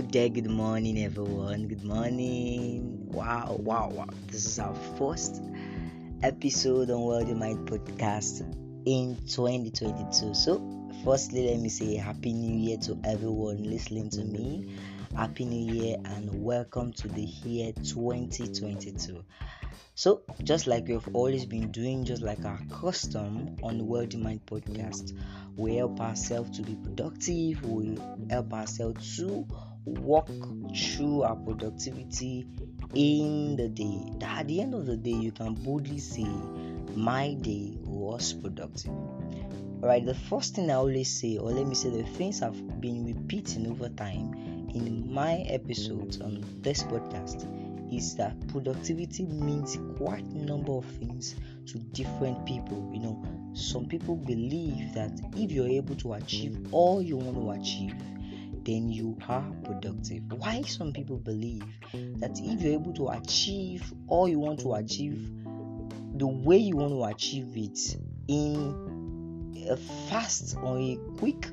There, good morning, everyone. Good morning. Wow, wow, wow. This is our first episode on Wealthy Mind podcast in 2022. So, firstly, let me say Happy New Year to everyone listening to me. Happy New Year and welcome to the year 2022. So, just like we've always been doing, just like our custom on Wealthy Mind podcast, we help ourselves to be productive, we help ourselves to walk through our productivity in the day. That at the end of the day, you can boldly say, My day was productive. Alright, the first thing I always say, or let me say, the things I've been repeating over time in my episodes on this podcast is that productivity means quite a number of things to different people. You know, some people believe that if you're able to achieve all you want to achieve, then you are productive. Why some people believe that if you're able to achieve all you want to achieve the way you want to achieve it in a fast or a quick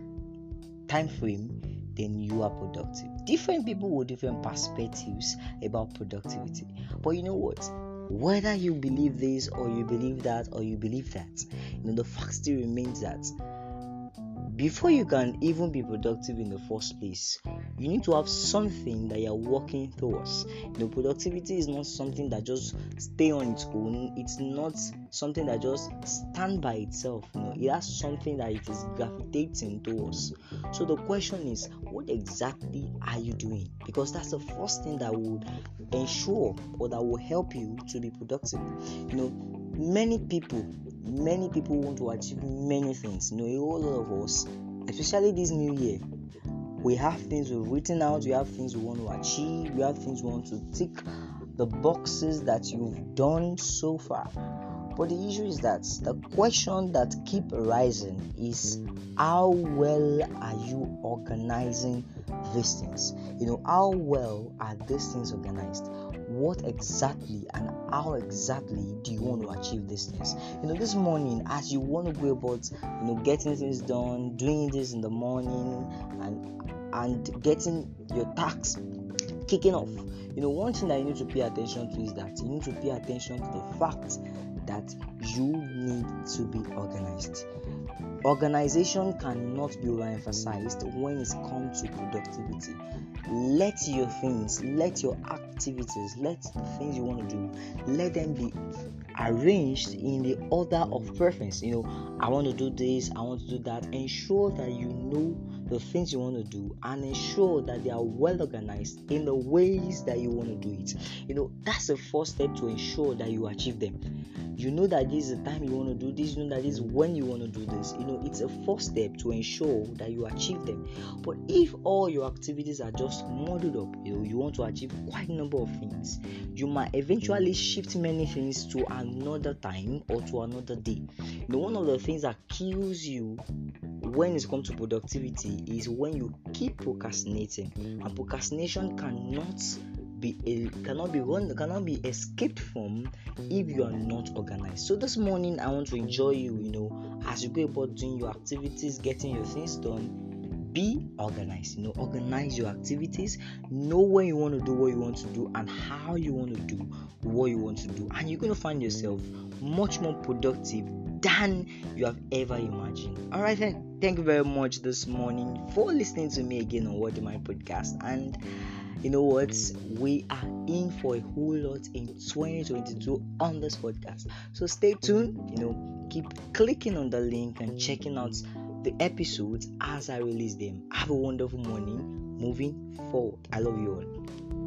time frame, then you are productive. Different people with different perspectives about productivity. But you know what? Whether you believe this or you believe that or you believe that, you know the fact still remains that before you can even be productive in the first place, you need to have something that you're working towards. You know, productivity is not something that just stay on its own. It's not something that just stand by itself. You know, it has something that it is gravitating towards. So the question is, what exactly are you doing? Because that's the first thing that would ensure or that will help you to be productive. You know, many people many people want to achieve many things. You know, a whole lot of us, especially this new year, we have things we've written out, we have things we want to achieve, we have things we want to tick the boxes that you've done so far. But the issue is that the question that keep arising is how well are you organizing these things? You know, how well are these things organized? What exactly and how exactly do you want to achieve these things? You know this morning as you want to go about you know getting things done doing this in the morning and and getting your tasks kicking off you know one thing that you need to pay attention to is that you need to pay attention to the fact that you need to be organized. Organization cannot be overemphasized when it comes to productivity. Let your things let your activities let the things you want to do let them be arranged in the order of preference. You know i want to do this i want to do that. Ensure that you know the things you want to do and ensure that they are well organized in the ways that you want to do it. You know that's the first step to ensure that you achieve them. You know that this is the time you want to do this you know that this is when you want to do this. You know it's a first step to ensure that you achieve them. But if all your activities are just modeled up you know you want to achieve quite a number of things you might eventually shift many things to another time or to another day. You know one of the things that kills you when it comes to productivity is when you keep procrastinating. And procrastination cannot be cannot be run cannot be escaped from if you are not organized. So this morning i want to enjoy you you know as you go about doing your activities getting your things done be organized you know organize your activities know when you want to do what you want to do and how you want to do what you want to do. And you're going to find yourself much more productive than you have ever imagined. All right then. Thank you very much this morning for listening to me again on Wealthy Mind podcast. And you know what? We are in for a whole lot in 2022 on this podcast. So stay tuned you know keep clicking on the link and checking out the episodes as i release them. Have a wonderful morning. Moving forward. I love you all